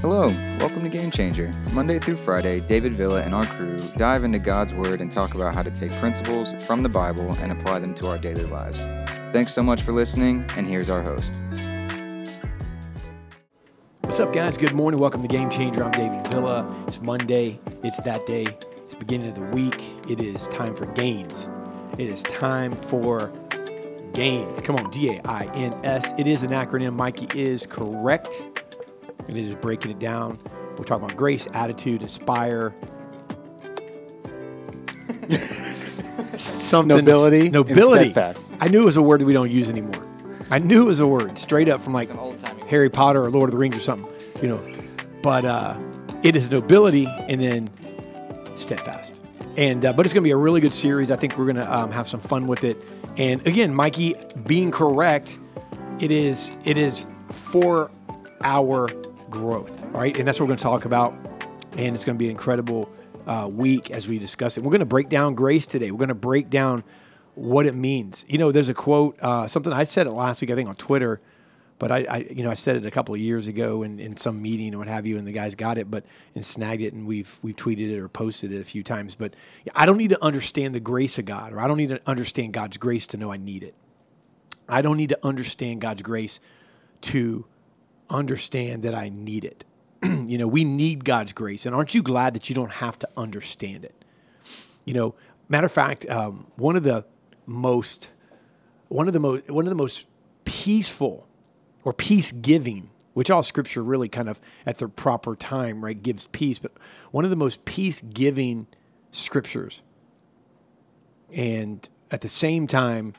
Hello, welcome to Game Changer. Monday through Friday, David Villa and our crew dive into God's Word and talk about how to take principles from the Bible and apply them to our daily lives. Thanks so much for listening, and here's our host. What's up, guys? Good morning. Welcome to Game Changer. I'm David Villa. It's Monday. It's that day. It's beginning of the week. It is time for gains. It is time for gains. Come on, G A I N S. It is an acronym. Mikey is correct. And just breaking it down. We're talking about grace, attitude, inspire. Something Nobility and nobility. steadfast. I knew it was a word that we don't use anymore. I knew it was a word straight up from like Harry Potter or Lord of the Rings or something, you know. But uh, it is nobility and then steadfast. And uh, but it's going to be a really good series. I think we're going to um, have some fun with it. And again, Mikey, being correct, it is it is for our growth, all right? And that's what we're going to talk about. And it's going to be an incredible uh, week as we discuss it. We're going to break down grace today. We're going to break down what it means. You know, there's a quote, uh, something I said it last week, I think on Twitter, but I, I you know, I said it a couple of years ago in, in some meeting or what have you, and the guys got it, but and snagged it, and we've we've tweeted it or posted it a few times. But I don't need to understand the grace of God, or I don't need to understand God's grace to know I need it. I don't need to understand God's grace to understand that I need it. you know, we need God's grace, and aren't you glad that you don't have to understand it? You know, matter of fact, um, one of the most one of the most one of the most peaceful or peace giving, which all scripture really kind of at the proper time, right, gives peace, but one of the most peace giving scriptures, and at the same time,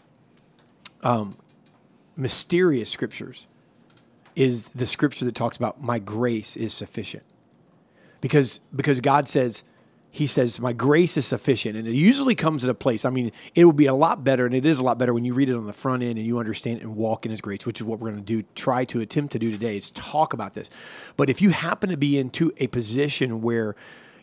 um, mysterious scriptures is the scripture that talks about my grace is sufficient. Because because God says he says my grace is sufficient. And it usually comes at a place I mean it will be a lot better and it is a lot better when you read it on the front end and you understand and walk in his grace which is what we're going to do try to attempt to do today is talk about this. But if you happen to be into a position where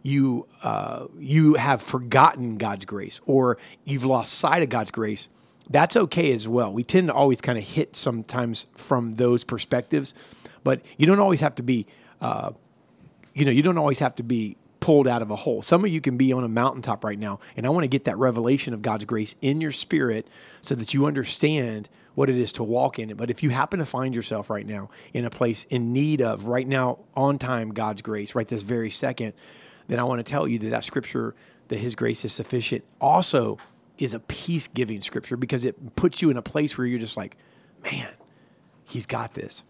you uh, you have forgotten God's grace or you've lost sight of God's grace that's okay as well. We tend to always kind of hit sometimes from those perspectives, but you don't always have to be, uh, you know, you don't always have to be pulled out of a hole. Some of you can be on a mountaintop right now, and I want to get that revelation of God's grace in your spirit so that you understand what it is to walk in it. But if you happen to find yourself right now in a place in need of, right now, on time, God's grace, right this very second, then I want to tell you that that scripture, that His grace is sufficient, also is a peace giving scripture because it puts you in a place where you're just like, man, he's got this.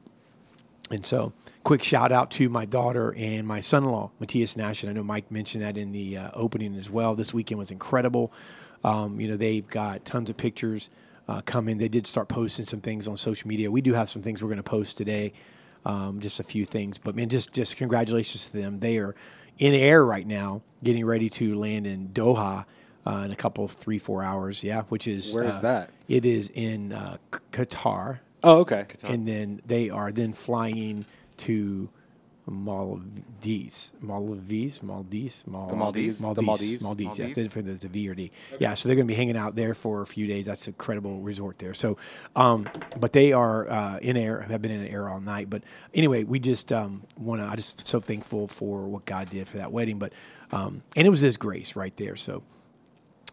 And so, quick shout out to my daughter and my son in law, Matthias Nash. And I know Mike mentioned that in the uh, opening as well. This weekend was incredible. Um, you know, they've got tons of pictures uh, coming. They did start posting some things on social media. We do have some things we're going to post today, um, just a few things. But man, just just congratulations to them. They are in air right now, getting ready to land in Doha uh, in a couple, three, four hours. Yeah, which is Where is uh, that? It is in uh, Qatar, Oh, okay. and then they are then flying to Maldives, Maldives, Maldives, Mal- The Maldives? The Maldives, Maldives? Maldives. Yes, Maldives? for the, the V or D. Yeah, so they're going to be hanging out there for a few days. That's an incredible resort there. So, um, but they are uh, in air. Have been in air all night. But anyway, we just um, want to. I just so thankful for what God did for that wedding. But um, and it was His grace right there. So.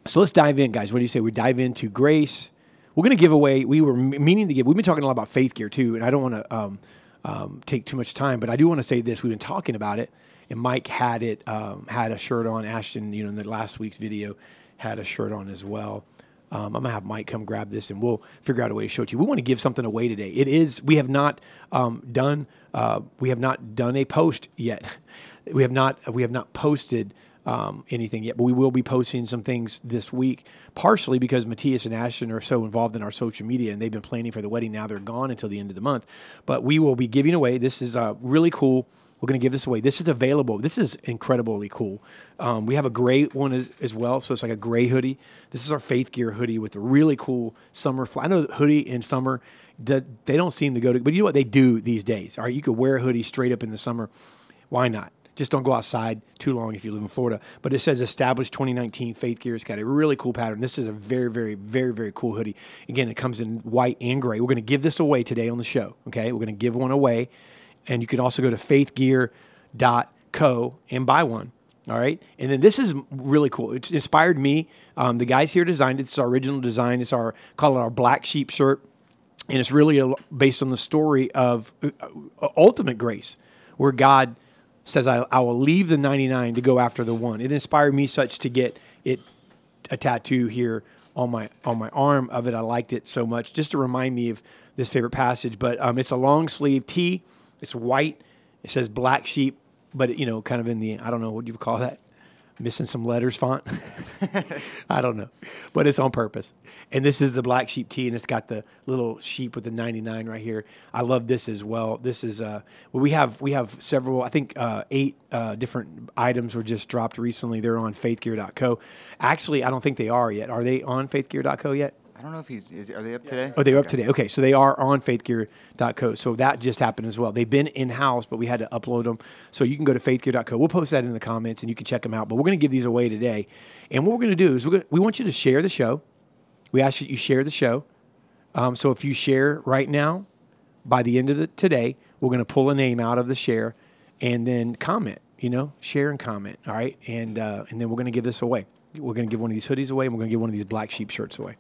So let's dive in, guys. What do you say? We dive into grace. We're going to give away. We were meaning to give. We've been talking a lot about faith gear too, and I don't want to um, um, take too much time, but I do want to say this. We've been talking about it, and Mike had it um, had a shirt on. Ashton, you know, in the last week's video, had a shirt on as well. Um, I'm gonna have Mike come grab this, and we'll figure out a way to show it to you. We want to give something away today. It is. We have not um, done. Uh, we have not done a post yet. we have not. We have not posted um, anything yet, but we will be posting some things this week, partially because Matthias and Ashton are so involved in our social media and they've been planning for the wedding. Now they're gone until the end of the month, but we will be giving away. This is uh, really cool. We're going to give this away. This is available. This is incredibly cool. Um, we have a gray one as, as well, so it's like a gray hoodie. This is our Faith Gear hoodie with a really cool summer. Fl- I know hoodie in summer, they don't seem to go to, but you know what they do these days. All right, you could wear a hoodie straight up in the summer. Why not? Just don't go outside too long if you live in Florida. But it says established 2019 Faith Gear. It's got a really cool pattern. This is a very, very, very, very cool hoodie. Again, it comes in white and gray. We're going to give this away today on the show. Okay, we're going to give one away and you can also go to faithgear.co and buy one. All right. And then this is really cool. It's inspired me. Um, the guys here designed it. It's our original design. It's our, call it our black sheep shirt. And it's really based on the story of uh, uh, ultimate grace, where God says, I, I will leave the 99 to go after the one. It inspired me such to get it a tattoo here on my on my arm of it. I liked it so much, just to remind me of this favorite passage. But um, it's a long sleeve tee. It's white. It says black sheep, but you know, kind of in the I don't know what you would call that missing some letters font. I don't know, but it's on purpose. And this is the black sheep tee, and it's got the little sheep with the 99 right here. I love this as well. This is uh, well, we have we have several. I think uh, eight uh, different items were just dropped recently. They're on FaithGear.co. Actually, I don't think they are yet. Are they on FaithGear.co yet? I don't know if he's. Is, are they up today? Oh, they're up today. Okay, so they are on faithgear.co. So that just happened as well. They've been in house, but we had to upload them. So you can go to faithgear.co. We'll post that in the comments and you can check them out. But we're going to give these away today. And what we're going to do is we're gonna, we want you to share the show. We ask that you share the show. Um, so if you share right now, by the end of the today, we're going to pull a name out of the share and then comment. You know, share and comment. All right, and uh, and then we're going to give this away. We're going to give one of these hoodies away, and we're going to give one of these black sheep shirts away.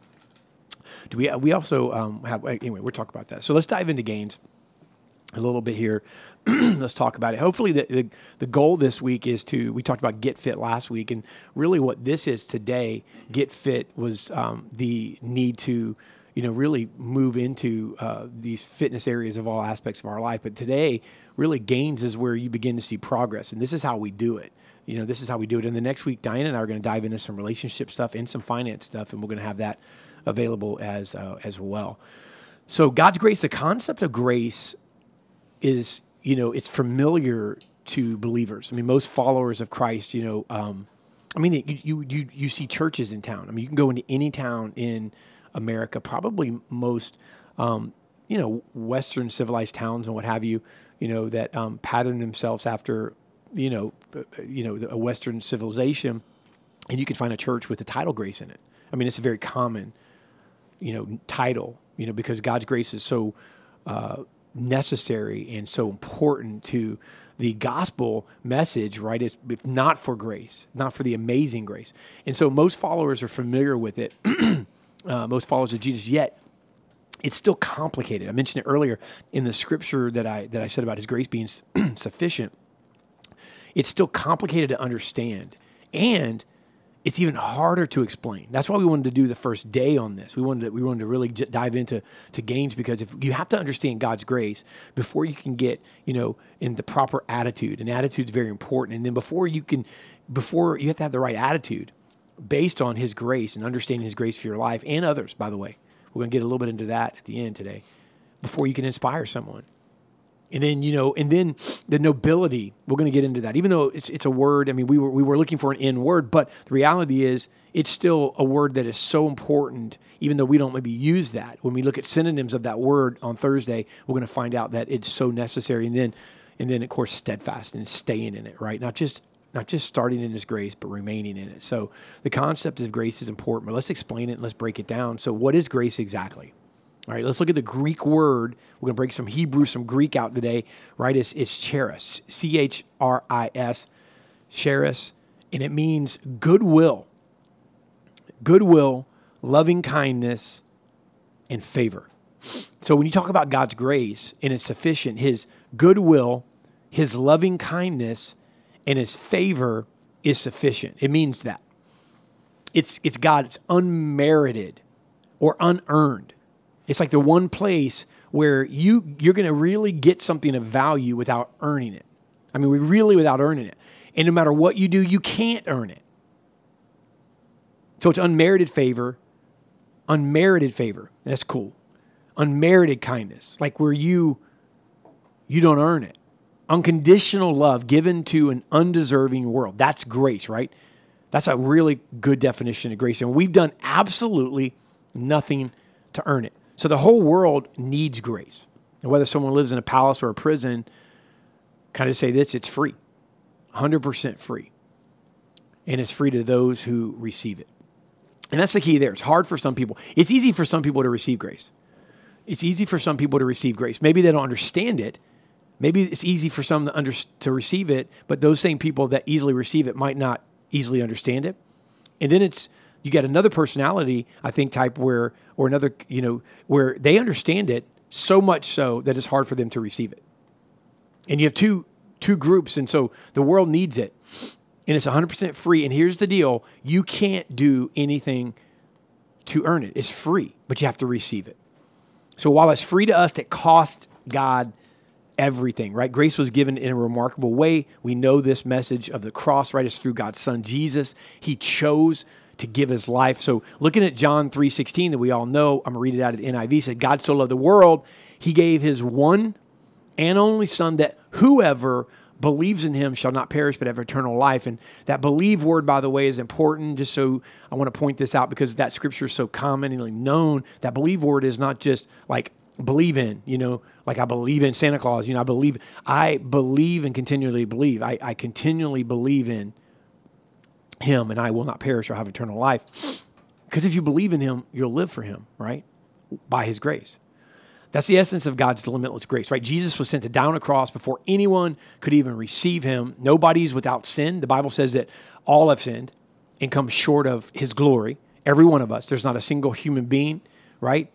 Do we? We also um, have anyway. We'll talk about that. So let's dive into gains a little bit here. let's talk about it. Hopefully, the, the, the goal this week is to. We talked about get fit last week, and really what this is today. Get fit was um, the need to, you know, really move into uh, these fitness areas of all aspects of our life. But today, really, gains is where you begin to see progress, and this is how we do it. You know, this is how we do it. And the next week, Diane and I are going to dive into some relationship stuff and some finance stuff, and we're going to have that available as uh, as well. So God's grace, the concept of grace is, you know, it's familiar to believers. I mean, most followers of Christ, you know, um, I mean, you, you, you see churches in town. I mean, you can go into any town in America, probably most, um, you know, Western civilized towns and what have you, you know, that um, pattern themselves after, you know, you know, a Western civilization, and you can find a church with the title grace in it. I mean, it's very common you know title you know because God's grace is so uh, necessary and so important to the gospel message, right? It's not for grace, not for the amazing grace. And so most followers are familiar with it, uh, most followers of Jesus, yet it's still complicated. I mentioned it earlier in the scripture that I, that I said about his grace being sufficient. It's still complicated to understand. And it's even harder to explain. That's why we wanted to do the first day on this. We wanted to, we wanted to really j- dive into to gains because if you have to understand God's grace before you can get you know in the proper attitude, and attitude is very important. And then before you can, before you have to have the right attitude based on His grace and understanding His grace for your life and others. By the way, we're going to get a little bit into that at the end today. Before you can inspire someone, and then you know, and then the nobility. We're going to get into that, even though it's it's a word. I mean, we were we were looking for an N word, but the reality is it's still a word that is so important. Even though we don't maybe use that, when we look at synonyms of that word on Thursday, we're going to find out that it's so necessary. And then, and then of course, steadfast and staying in it, right? Not just not just starting in His grace, but remaining in it. So the concept of grace is important. But let's explain it and let's break it down. So, what is grace exactly? All right, let's look at the Greek word. We're going to break some Hebrew, some Greek out today, right? It's, it's charis, C H R I S, charis, and it means goodwill, goodwill, loving kindness, and favor. So when you talk about God's grace and it's sufficient, His goodwill, His loving kindness, and His favor is sufficient. It means that. It's, it's God, it's unmerited or unearned it's like the one place where you you're going to really get something of value without earning it. I mean, we really without earning it. And no matter what you do, you can't earn it. So it's unmerited favor, unmerited favor. That's cool. Unmerited kindness, like where you you don't earn it. Unconditional love given to an undeserving world. That's grace, right? That's a really good definition of grace. And we've done absolutely nothing to earn it. So the whole world needs grace. And whether someone lives in a palace or a prison, kind of say this it's free, 100% free. And it's free to those who receive it. And that's the key there. It's hard for some people. It's easy for some people to receive grace. It's easy for some people to receive grace. Maybe they don't understand it. maybe it's easy for some to, under, to receive it, but those same people that easily receive it might not easily understand it. And then it's you get another personality, I think, type where or another, you know, where they understand it so much so that it's hard for them to receive it. And you have two two groups, and so the world needs it, and it's 100% free. And here's the deal: you can't do anything to earn it. It's free, but you have to receive it. So while it's free to us, it costs God everything, right? Grace was given in a remarkable way. We know this message of the cross, right? It's through God's Son Jesus. He chose to give his life. So looking at John 3:16 that we all know, I'm gonna read it out of the NIV, said, God so loved the world, he gave his one and only son that whoever believes in him shall not perish but have eternal life. And that believe word, by the way, is important. Just so I want to point this out because that scripture is so commonly known. That believe word is not just like believe in, you know, like I believe in Santa Claus, you know, I believe, I believe and continually believe. I, I continually believe in him and I will not perish or have eternal life. Because if you believe in him, you'll live for him, right? By his grace. That's the essence of God's limitless grace, right? Jesus was sent to down a cross before anyone could even receive him. Nobody's without sin. The Bible says that all have sinned and come short of his glory. Every one of us. There's not a single human being, right?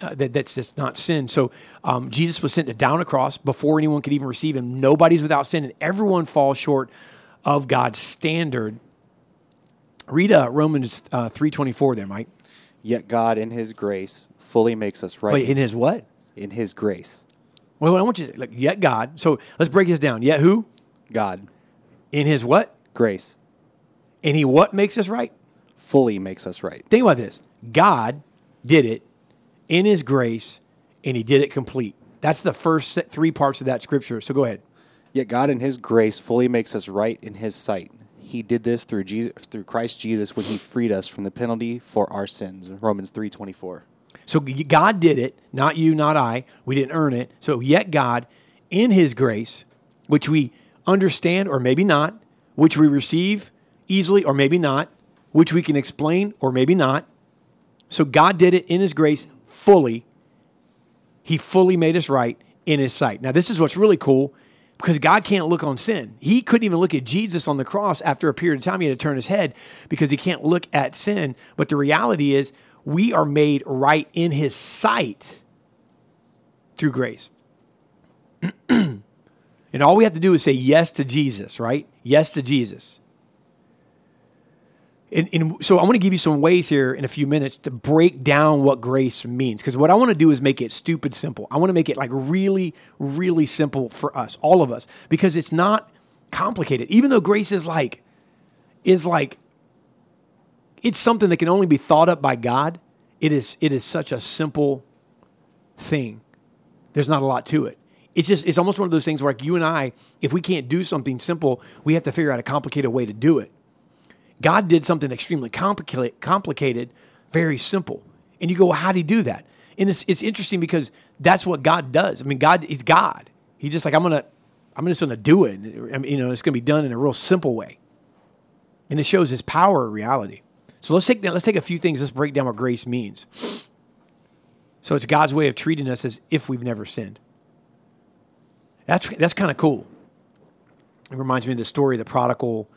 Uh, that, that's just not sin. So um, Jesus was sent to down a cross before anyone could even receive him. Nobody's without sin, and everyone falls short of God's standard. Read uh, Romans uh, three twenty four there, Mike. Yet God, in His grace, fully makes us right. Wait, in His what? in His grace. Well, I want you to like yet God. So let's break this down. Yet who? God, In His what? grace, And He what makes us right? fully makes us right. Think about this. God did it in His grace, and He did it complete. That's the first three parts of that scripture. So go ahead. Yet God, in His grace, fully makes us right in His sight. He did this through Jesus, through Christ Jesus, when He freed us from the penalty for our sins. Romans three twenty four. So God did it, not you, not I. We didn't earn it. So yet God, in His grace, which we understand or maybe not, which we receive easily or maybe not, which we can explain or maybe not. So God did it in His grace fully. He fully made us right in His sight. Now, this is what's really cool because God can't look on sin. He couldn't even look at Jesus on the cross after a period of time. He had to turn his head because he can't look at sin. But the reality is, we are made right in his sight through grace. and all we have to do is say yes to Jesus, right? Yes to Jesus. And, and so I want to give you some ways here in a few minutes to break down what grace means. Because what I want to do is make it stupid simple. I want to make it like really, really simple for us, all of us, because it's not complicated. Even though grace is like, is like, it's something that can only be thought up by God. It is, it is such a simple thing. There's not a lot to it. It's just, it's almost one of those things where like you and I, if we can't do something simple, we have to figure out a complicated way to do it. God did something extremely complicated, complicated, very simple. And you go, well, how did he do that? And it's, it's interesting because that's what God does. I mean, God, he's God. He's just like, I'm going to, I'm just going to do it. Mean, you know, it's going to be done in a real simple way. And it shows his power of reality. So let's take, let's take a few things. Let's break down what grace means. So it's God's way of treating us as if we've never sinned. That's, that's kind of cool. It reminds me of the story of the prodigal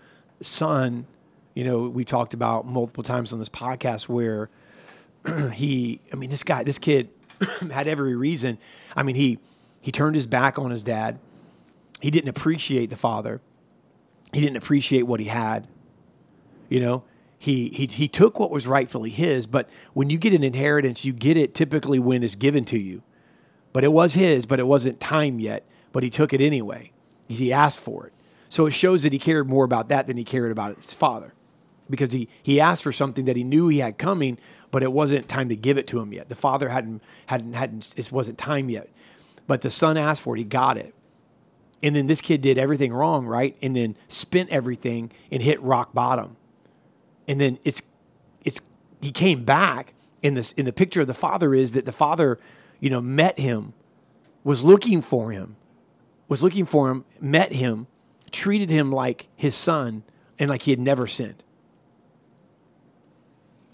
son you know, we talked about multiple times on this podcast where he, I mean, this guy, this kid had every reason. I mean, he he turned his back on his dad. He didn't appreciate the father. He didn't appreciate what he had. You know, he he he took what was rightfully his, but when you get an inheritance, you get it typically when it's given to you. But it was his, but it wasn't time yet, but he took it anyway. He asked for it. So it shows that he cared more about that than he cared about his father because he, he asked for something that he knew he had coming, but it wasn't time to give it to him yet. The father hadn't, hadn't, hadn't, it wasn't time yet. But the son asked for it, he got it. And then this kid did everything wrong, right? And then spent everything and hit rock bottom. And then it's, it's, he came back. In this, in the picture of the father is that the father, you know, met him, was looking for him, was looking for him, met him, treated him like his son, and like he had never sinned.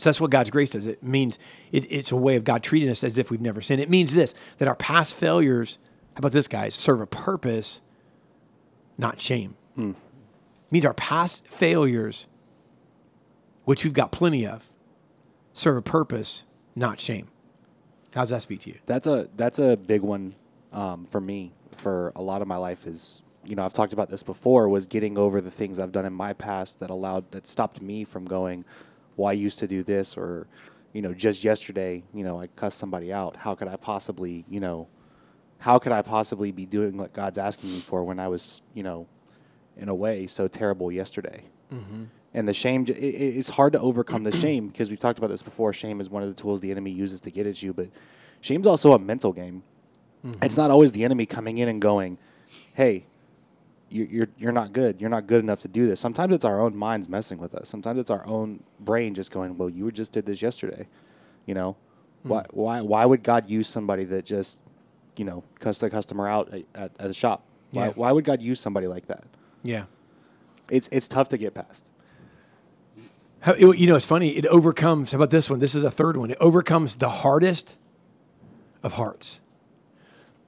So that's what God's grace does. It means it, it's a way of God treating us as if we've never sinned. It means this that our past failures how about this, guys? Serve a purpose, not shame. Means our past failures, which we've got plenty of, serve a purpose, not shame. How's that speak to you? That's a that's a big one um, for me. For a lot of my life is you know I've talked about this before was getting over the things I've done in my past that allowed that stopped me from going. Well, I used to do this, or you know, just yesterday, you know, I cussed somebody out. How could I possibly, you know, how could I possibly be doing what God's asking me for when I was, you know, in a way so terrible yesterday? Mm-hmm. And the shame, it, it- it's hard to overcome the shame because we've talked about this before. Shame is one of the tools the enemy uses to get at you, but shame's also a mental game. Mm-hmm. It's not always the enemy coming in and going, "Hey, you're you're not good. You're not good enough to do this." Sometimes it's our own minds messing with us. Sometimes it's our own brain just going, "Well, you just did this yesterday." You know, hmm. why why why would God use somebody that just you know cussed the customer out at, at, at the shop? Why, Yeah. why would God use somebody like that? Yeah. It's it's tough to get past. How, it- you know, it's funny. It overcomes. How about this one? This is the third one. It overcomes the hardest of hearts.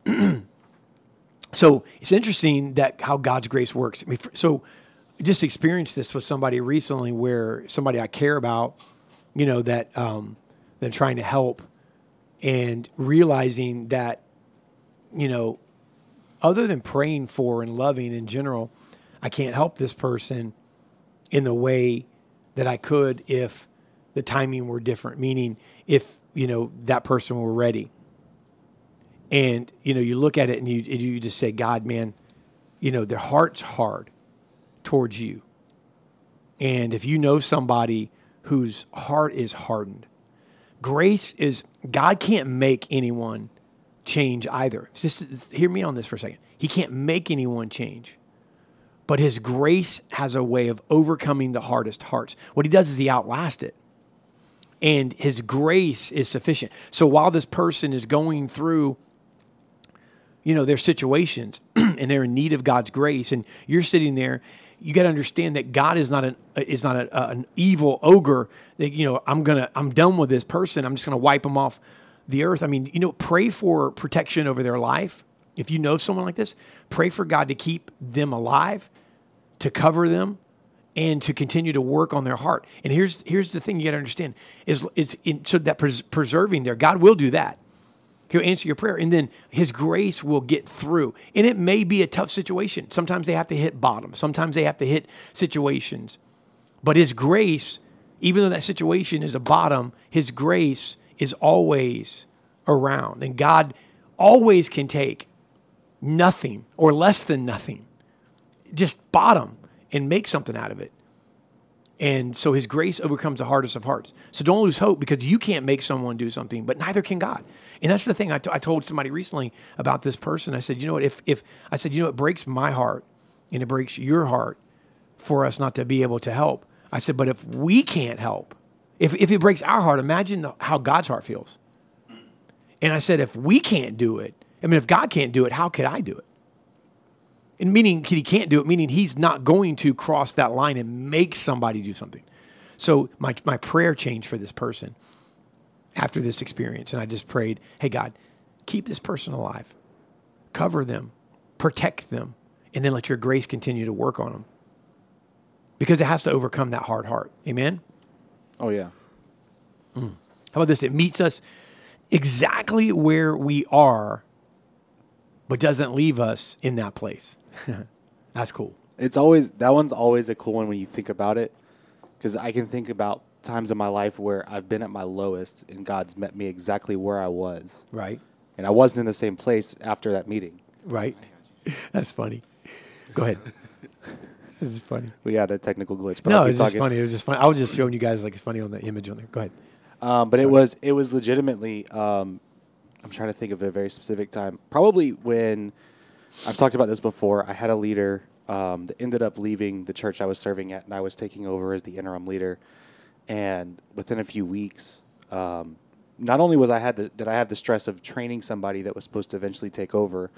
so it's interesting that how God's grace works. I mean, so I just experienced this with somebody recently, where somebody I care about, you know, that um, that trying to help, and realizing that, you know, other than praying for and loving in general, I can't help this person in the way that I could if the timing were different. Meaning, if you know that person were ready, and you know you look at it and you you just say, God, man, you know their heart's hard towards you, and if you know somebody whose heart is hardened, grace is God can't make anyone change either. Just hear me on this for a second. He can't make anyone change but his grace has a way of overcoming the hardest hearts. What he does is he outlasts it. And his grace is sufficient. So while this person is going through you know their situations and they're in need of God's grace and you're sitting there you got to understand that God is not an is not a, an evil ogre that you know I'm to I'm done with this person I'm just to wipe them off the earth. I mean you know pray for protection over their life. If you know someone like this pray for God to keep them alive to cover them and to continue to work on their heart. And here's here's the thing you got to understand is is in, so that pres- preserving there God will do that He'll answer your prayer, and then His grace will get through. And it may be a tough situation. Sometimes they have to hit bottom. Sometimes they have to hit situations. But His grace, even though that situation is a bottom, His grace is always around. And God always can take nothing or less than nothing, just bottom, and make something out of it. And so his grace overcomes the hardest of hearts. So don't lose hope because you can't make someone do something, but neither can God. And that's the thing I, t- I told somebody recently about this person. I said, you know what? If, if I said, you know, it breaks my heart and it breaks your heart for us not to be able to help. I said, but if we can't help, if, if it breaks our heart, imagine how God's heart feels. And I said, if we can't do it, I mean, if God can't do it, how could I do it? And meaning he can't do it, meaning he's not going to cross that line and make somebody do something. So my, my prayer changed for this person after this experience. And I just prayed, hey, God, keep this person alive, cover them, protect them, and then let your grace continue to work on them. Because it has to overcome that hard heart. Amen? Oh yeah. Mm. How about this? It meets us exactly where we are, but doesn't leave us in that place. That's cool. It's always that one's always a cool one when you think about it, because I can think about times in my life where I've been at my lowest and God's met me exactly where I was, Right? and I wasn't in the same place after that meeting. Right? That's funny. Go ahead. this is funny. We had a technical glitch, but no, it's just funny. It was just funny. I was just showing you guys like it's funny on the image on there. Go ahead. Um, but it was it was legitimately. Um, I'm trying to think of a very specific time. Probably when I've talked about this before. I had a leader um, that ended up leaving the church I was serving at, and I was taking over as the interim leader. And within a few weeks, um, not only was I had the, did I have the stress of training somebody that was supposed to eventually take over,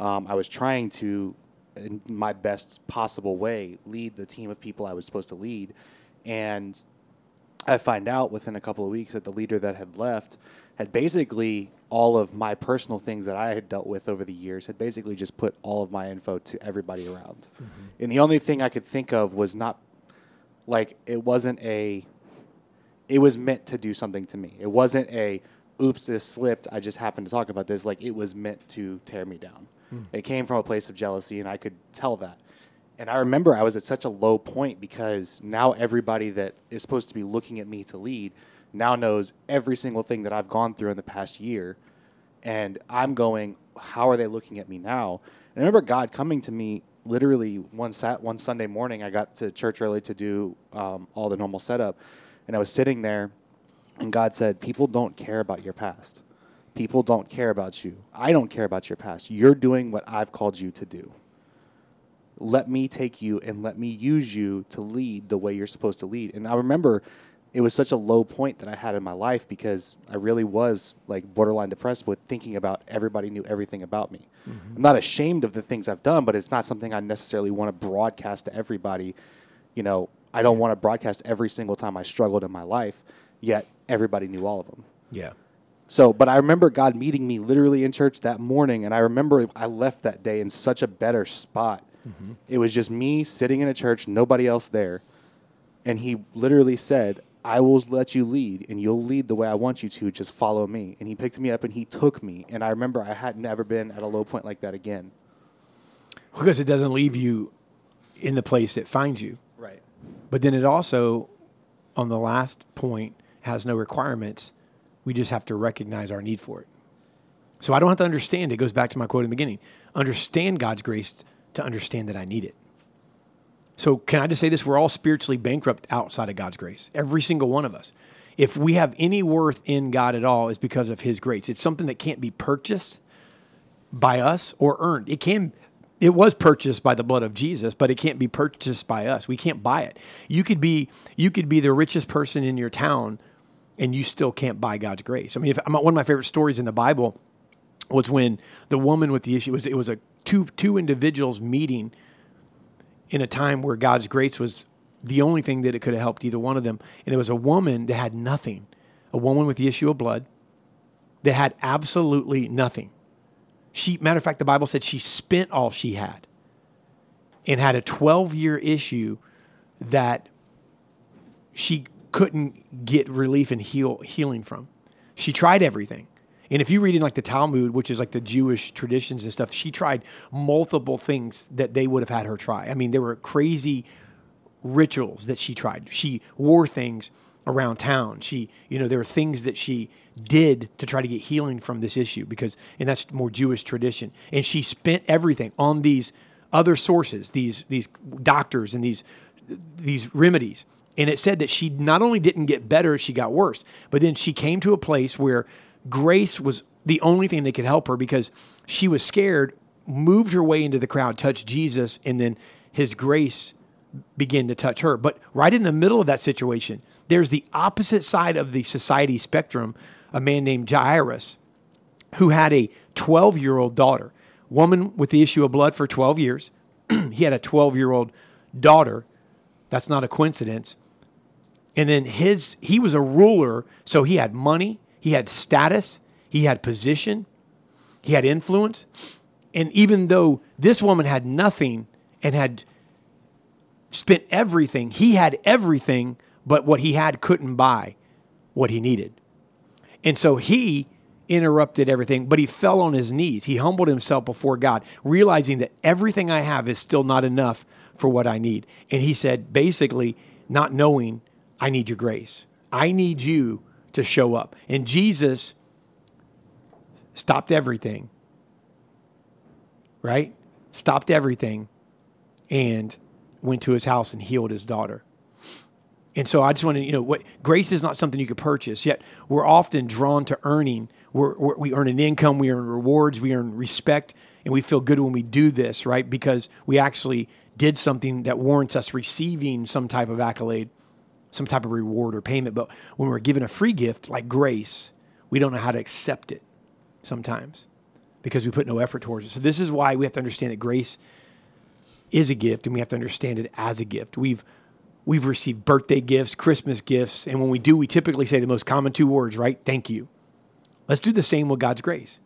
um, I was trying to, in my best possible way, lead the team of people I was supposed to lead, and I find out within a couple of weeks that the leader that had left had basically all of my personal things that I had dealt with over the years had basically just put all of my info to everybody around. Mm-hmm. And the only thing I could think of was not like it wasn't a it was meant to do something to me. It wasn't a oops this slipped, I just happened to talk about this like it was meant to tear me down. Mm. It came from a place of jealousy and I could tell that. And I remember I was at such a low point because now everybody that is supposed to be looking at me to lead now knows every single thing that I've gone through in the past year. And I'm going, how are they looking at me now? And I remember God coming to me literally one sat one Sunday morning. I got to church early to do um, all the normal setup, and I was sitting there, and God said, "People don't care about your past. People don't care about you. I don't care about your past. You're doing what I've called you to do." let me take you and let me use you to lead the way you're supposed to lead. And I remember it was such a low point that I had in my life because I really was like borderline depressed with thinking about everybody knew everything about me. Mm-hmm. I'm not ashamed of the things I've done, but it's not something I necessarily want to broadcast to everybody. You know, I don't want to broadcast every single time I struggled in my life, yet everybody knew all of them. Yeah. So, but I remember God meeting me literally in church that morning, and I remember I left that day in such a better spot Mm-hmm. It was just me sitting in a church, nobody else there. And he literally said, I will let you lead and you'll lead the way I want you to. Just follow me. And he picked me up and he took me. And I remember I had never been at a low point like that again. Because it doesn't leave you in the place it finds you. Right. But then it also, on the last point, has no requirements. We just have to recognize our need for it. So I don't have to understand. It goes back to my quote in the beginning. Understand God's grace to understand that I need it. So, can I just say this? We're all spiritually bankrupt outside of God's grace. Every single one of us. If we have any worth in God at all, it's because of His grace. It's something that can't be purchased by us or earned. It can. It was purchased by the blood of Jesus, but it can't be purchased by us. We can't buy it. You could be you could be the richest person in your town, and you still can't buy God's grace. I mean, if, one of my favorite stories in the Bible was when the woman with the issue was it was a two two individuals meeting in a time where God's grace was the only thing that it could have helped either one of them. And it was a woman that had nothing, a woman with the issue of blood that had absolutely nothing. She, matter of fact, the Bible said she spent all she had and had a 12 year issue that she couldn't get relief and heal, healing from. She tried everything. And if you read in like the Talmud, which is like the Jewish traditions and stuff, she tried multiple things that they would have had her try. I mean, there were crazy rituals that she tried. She wore things around town. She, you know, there were things that she did to try to get healing from this issue because, and that's more Jewish tradition. And she spent everything on these other sources, these these doctors and these these remedies. And it said that she not only didn't get better, she got worse. But then she came to a place where grace was the only thing that could help her because she was scared, moved her way into the crowd, touched Jesus, and then his grace began to touch her. But right in the middle of that situation, there's the opposite side of the society spectrum, a man named Jairus, who had a 12 year old daughter, woman with the issue of blood for 12 years. he had a 12 year old daughter. That's not a coincidence. And then his he was a ruler, so he had money, he had status, he had position, he had influence. And even though this woman had nothing and had spent everything, he had everything, but what he had couldn't buy what he needed. And so he interrupted everything, but he fell on his knees. He humbled himself before God, realizing that everything I have is still not enough for what I need. And he said, basically, not knowing, I need your grace. I need you to show up. And Jesus stopped everything, right? Stopped everything and went to his house and healed his daughter. And so I just want to, you know, what grace is not something you could purchase. Yet we're often drawn to earning. We're, we're, we earn an income, we earn rewards, we earn respect, and we feel good when we do this, right? Because we actually did something that warrants us receiving some type of accolade some type of reward or payment. But when we're given a free gift like grace, we don't know how to accept it sometimes because we put no effort towards it. So this is why we have to understand that grace is a gift and we have to understand it as a gift. We've we've received birthday gifts, Christmas gifts, and when we do, we typically say the most common two words, right? Thank you. Let's do the same with God's grace.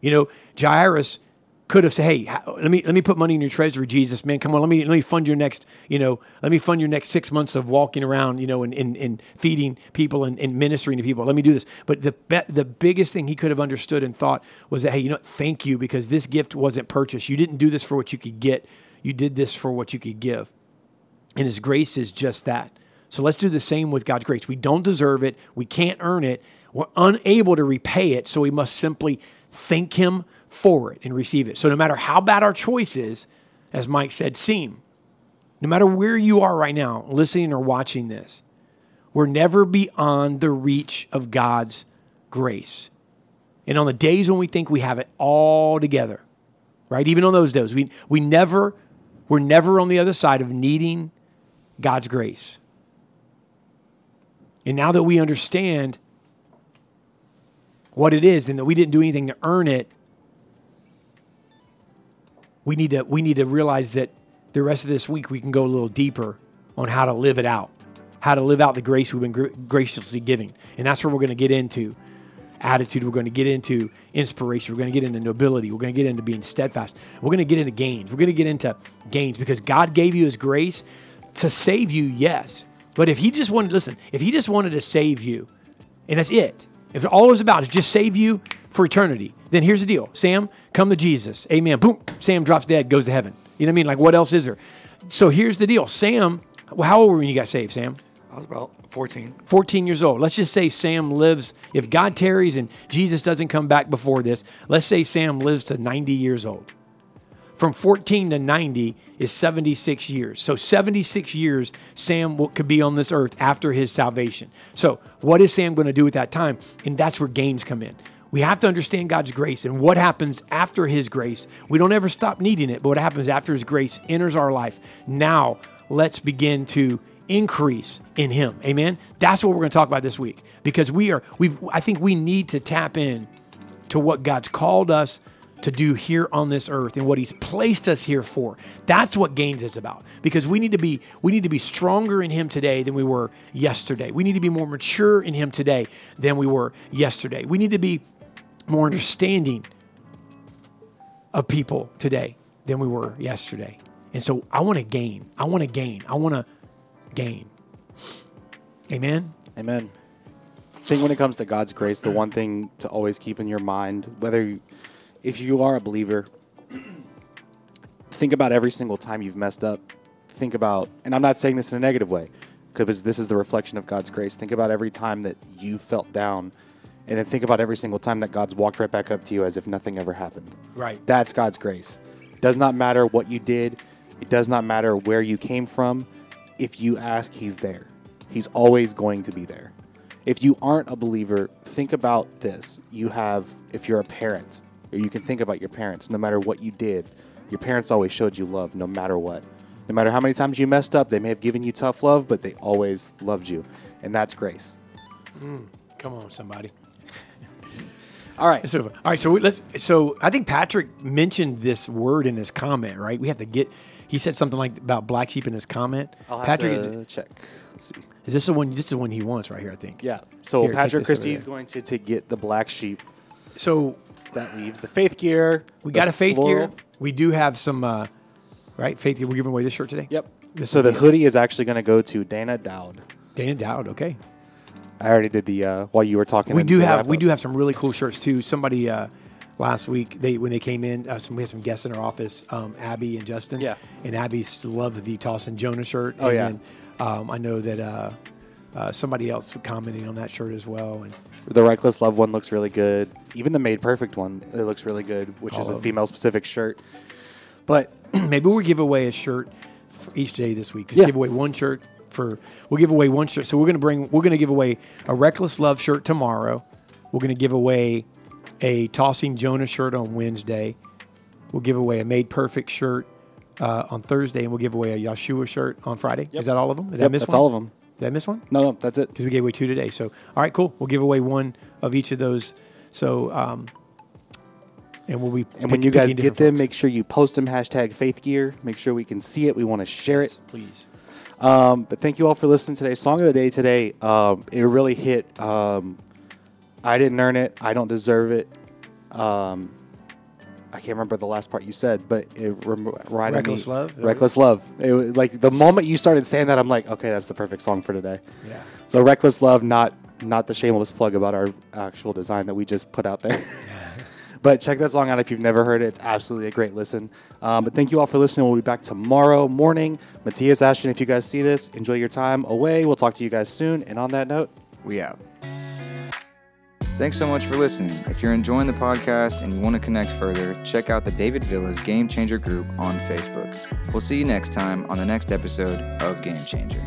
You know, Jairus could have said, "Hey, let me let me put money in your treasury, Jesus, man. Come on, let me let me fund your next, you know, let me fund your next six months of walking around, you know, and, and, and feeding people and, and ministering to people. Let me do this." But the the biggest thing he could have understood and thought was that, "Hey, you know, thank you because this gift wasn't purchased. You didn't do this for what you could get. You did this for what you could give." And His grace is just that. So let's do the same with God's grace. We don't deserve it. We can't earn it. We're unable to repay it. So we must simply thank Him for it and receive it. So no matter how bad our choices, as Mike said, seem, no matter where you are right now, listening or watching this, we're never beyond the reach of God's grace. And on the days when we think we have it all together, right? Even on those days, we, we never, we're never on the other side of needing God's grace. And now that we understand what it is and that we didn't do anything to earn it, we need to we need to realize that the rest of this week we can go a little deeper on how to live it out, how to live out the grace we've been gr- graciously giving, and that's where we're going to get into attitude. We're going to get into inspiration. We're going to get into nobility. We're going to get into being steadfast. We're going to get into gains. We're going to get into gains because God gave you His grace to save you, yes. But if He just wanted, listen, if He just wanted to save you, and that's it, if all it was about is just save you for eternity, then here's the deal Sam, come to Jesus. Amen. Boom. Sam drops dead, goes to heaven. You know what I mean? Like, what else is there? So here's the deal Sam, well, how old were you when you got saved, Sam? I was about 14. 14 years old. Let's just say Sam lives, if God tarries and Jesus doesn't come back before this, let's say Sam lives to 90 years old. From 14 to 90 is 76 years. So 76 years Sam could be on this earth after his salvation. So what is Sam going to do at that time? And that's where gains come in. We have to understand God's grace and what happens after his grace. We don't ever stop needing it, but what happens after his grace enters our life. Now let's begin to increase in him. Amen. That's what we're going to talk about this week because we are we I think we need to tap in to what God's called us to do here on this earth and what he's placed us here for. That's what gains is about. Because we need to be we need to be stronger in him today than we were yesterday. We need to be more mature in him today than we were yesterday. We need to be more understanding of people today than we were yesterday. And so I want to gain. I want to gain. I want to gain. Amen. Amen. I think when it comes to God's grace, the one thing to always keep in your mind, whether if you are a believer, think about every single time you've messed up. Think about, and I'm not saying this in a negative way, because this is the reflection of God's grace. Think about every time that you felt down, and then think about every single time that God's walked right back up to you as if nothing ever happened. Right. That's God's grace. It Does not matter what you did. It does not matter where you came from. If you ask, He's there. He's always going to be there. If you aren't a believer, think about this. You have, if you're a parent, or you can think about your parents, no matter what you did, your parents always showed you love no matter what. No matter how many times you messed up, they may have given you tough love, but they always loved you. And that's grace. Mm, come on, somebody. All right. So, all right. So we, let's. So I think Patrick mentioned this word in his comment. Right. We have to get. He said something like about black sheep in his comment. I'll have Patrick, check. Let's see. Is this the one? This is the one he wants right here. I think. Yeah. So Here, Patrick Christie is going to, to get the black sheep. So That leaves the faith gear. we got a faith gear. We do have some. Uh, right. Faith gear. We're giving away this shirt today. Yep. This so the hoodie is actually going to go to Dana Dowd. Dana Dowd. Okay. I already did the uh, while you were talking. We do have we do have some really cool shirts too. Somebody uh, last week they when they came in, uh, some, we had some guests in our office, um, Abby and Justin. Yeah. And Abby loved the Toss and Jonah shirt. Oh, and yeah. Then, um, I know that uh, uh, somebody else commenting on that shirt as well. And The Reckless Love one looks really good. Even the Made Perfect one, it looks really good, which is a female specific shirt. But maybe we'll give away a shirt for each day this week. Just Yeah. give away one shirt for. We'll give away one shirt. So we're gonna bring. We're gonna give away a Reckless Love shirt tomorrow. We're gonna give away a Tossing Jonah shirt on Wednesday. We'll give away a Made Perfect shirt uh, on Thursday, and we'll give away a Yahshua shirt on Friday. Yep. Is that all of them? Did I yep, that's one? all of them. Did I miss one? No, no, that's it. Because we gave away two today. So all right, cool. We'll give away one of each of those. So um, and we'll be And when you guys get them, folks. make sure you post them hashtag Faith Gear. Make sure we can see it. We want to share it. please. Um, but thank you all for listening today. Song of the day today, um, it really hit um, I didn't earn it. I don't deserve it. I can't remember the last part you said, but it rem- reminded Reckless me. Love? Reckless love. It was like the moment you started saying that, I'm like, okay, that's the perfect song for today. Yeah. So reckless love, not not the shameless plug about our actual design that we just put out there. but check that song out if you've never heard it. It's absolutely a great listen. Um, but thank you all for listening. We'll be back tomorrow morning. Matthias, Ashton, if you guys see this, enjoy your time away. We'll talk to you guys soon. And on that note, We out. Thanks so much for listening. If you're enjoying the podcast and you want to connect further, check out the David Villa's Game Changer group on Facebook. We'll see you next time on the next episode of Game Changer.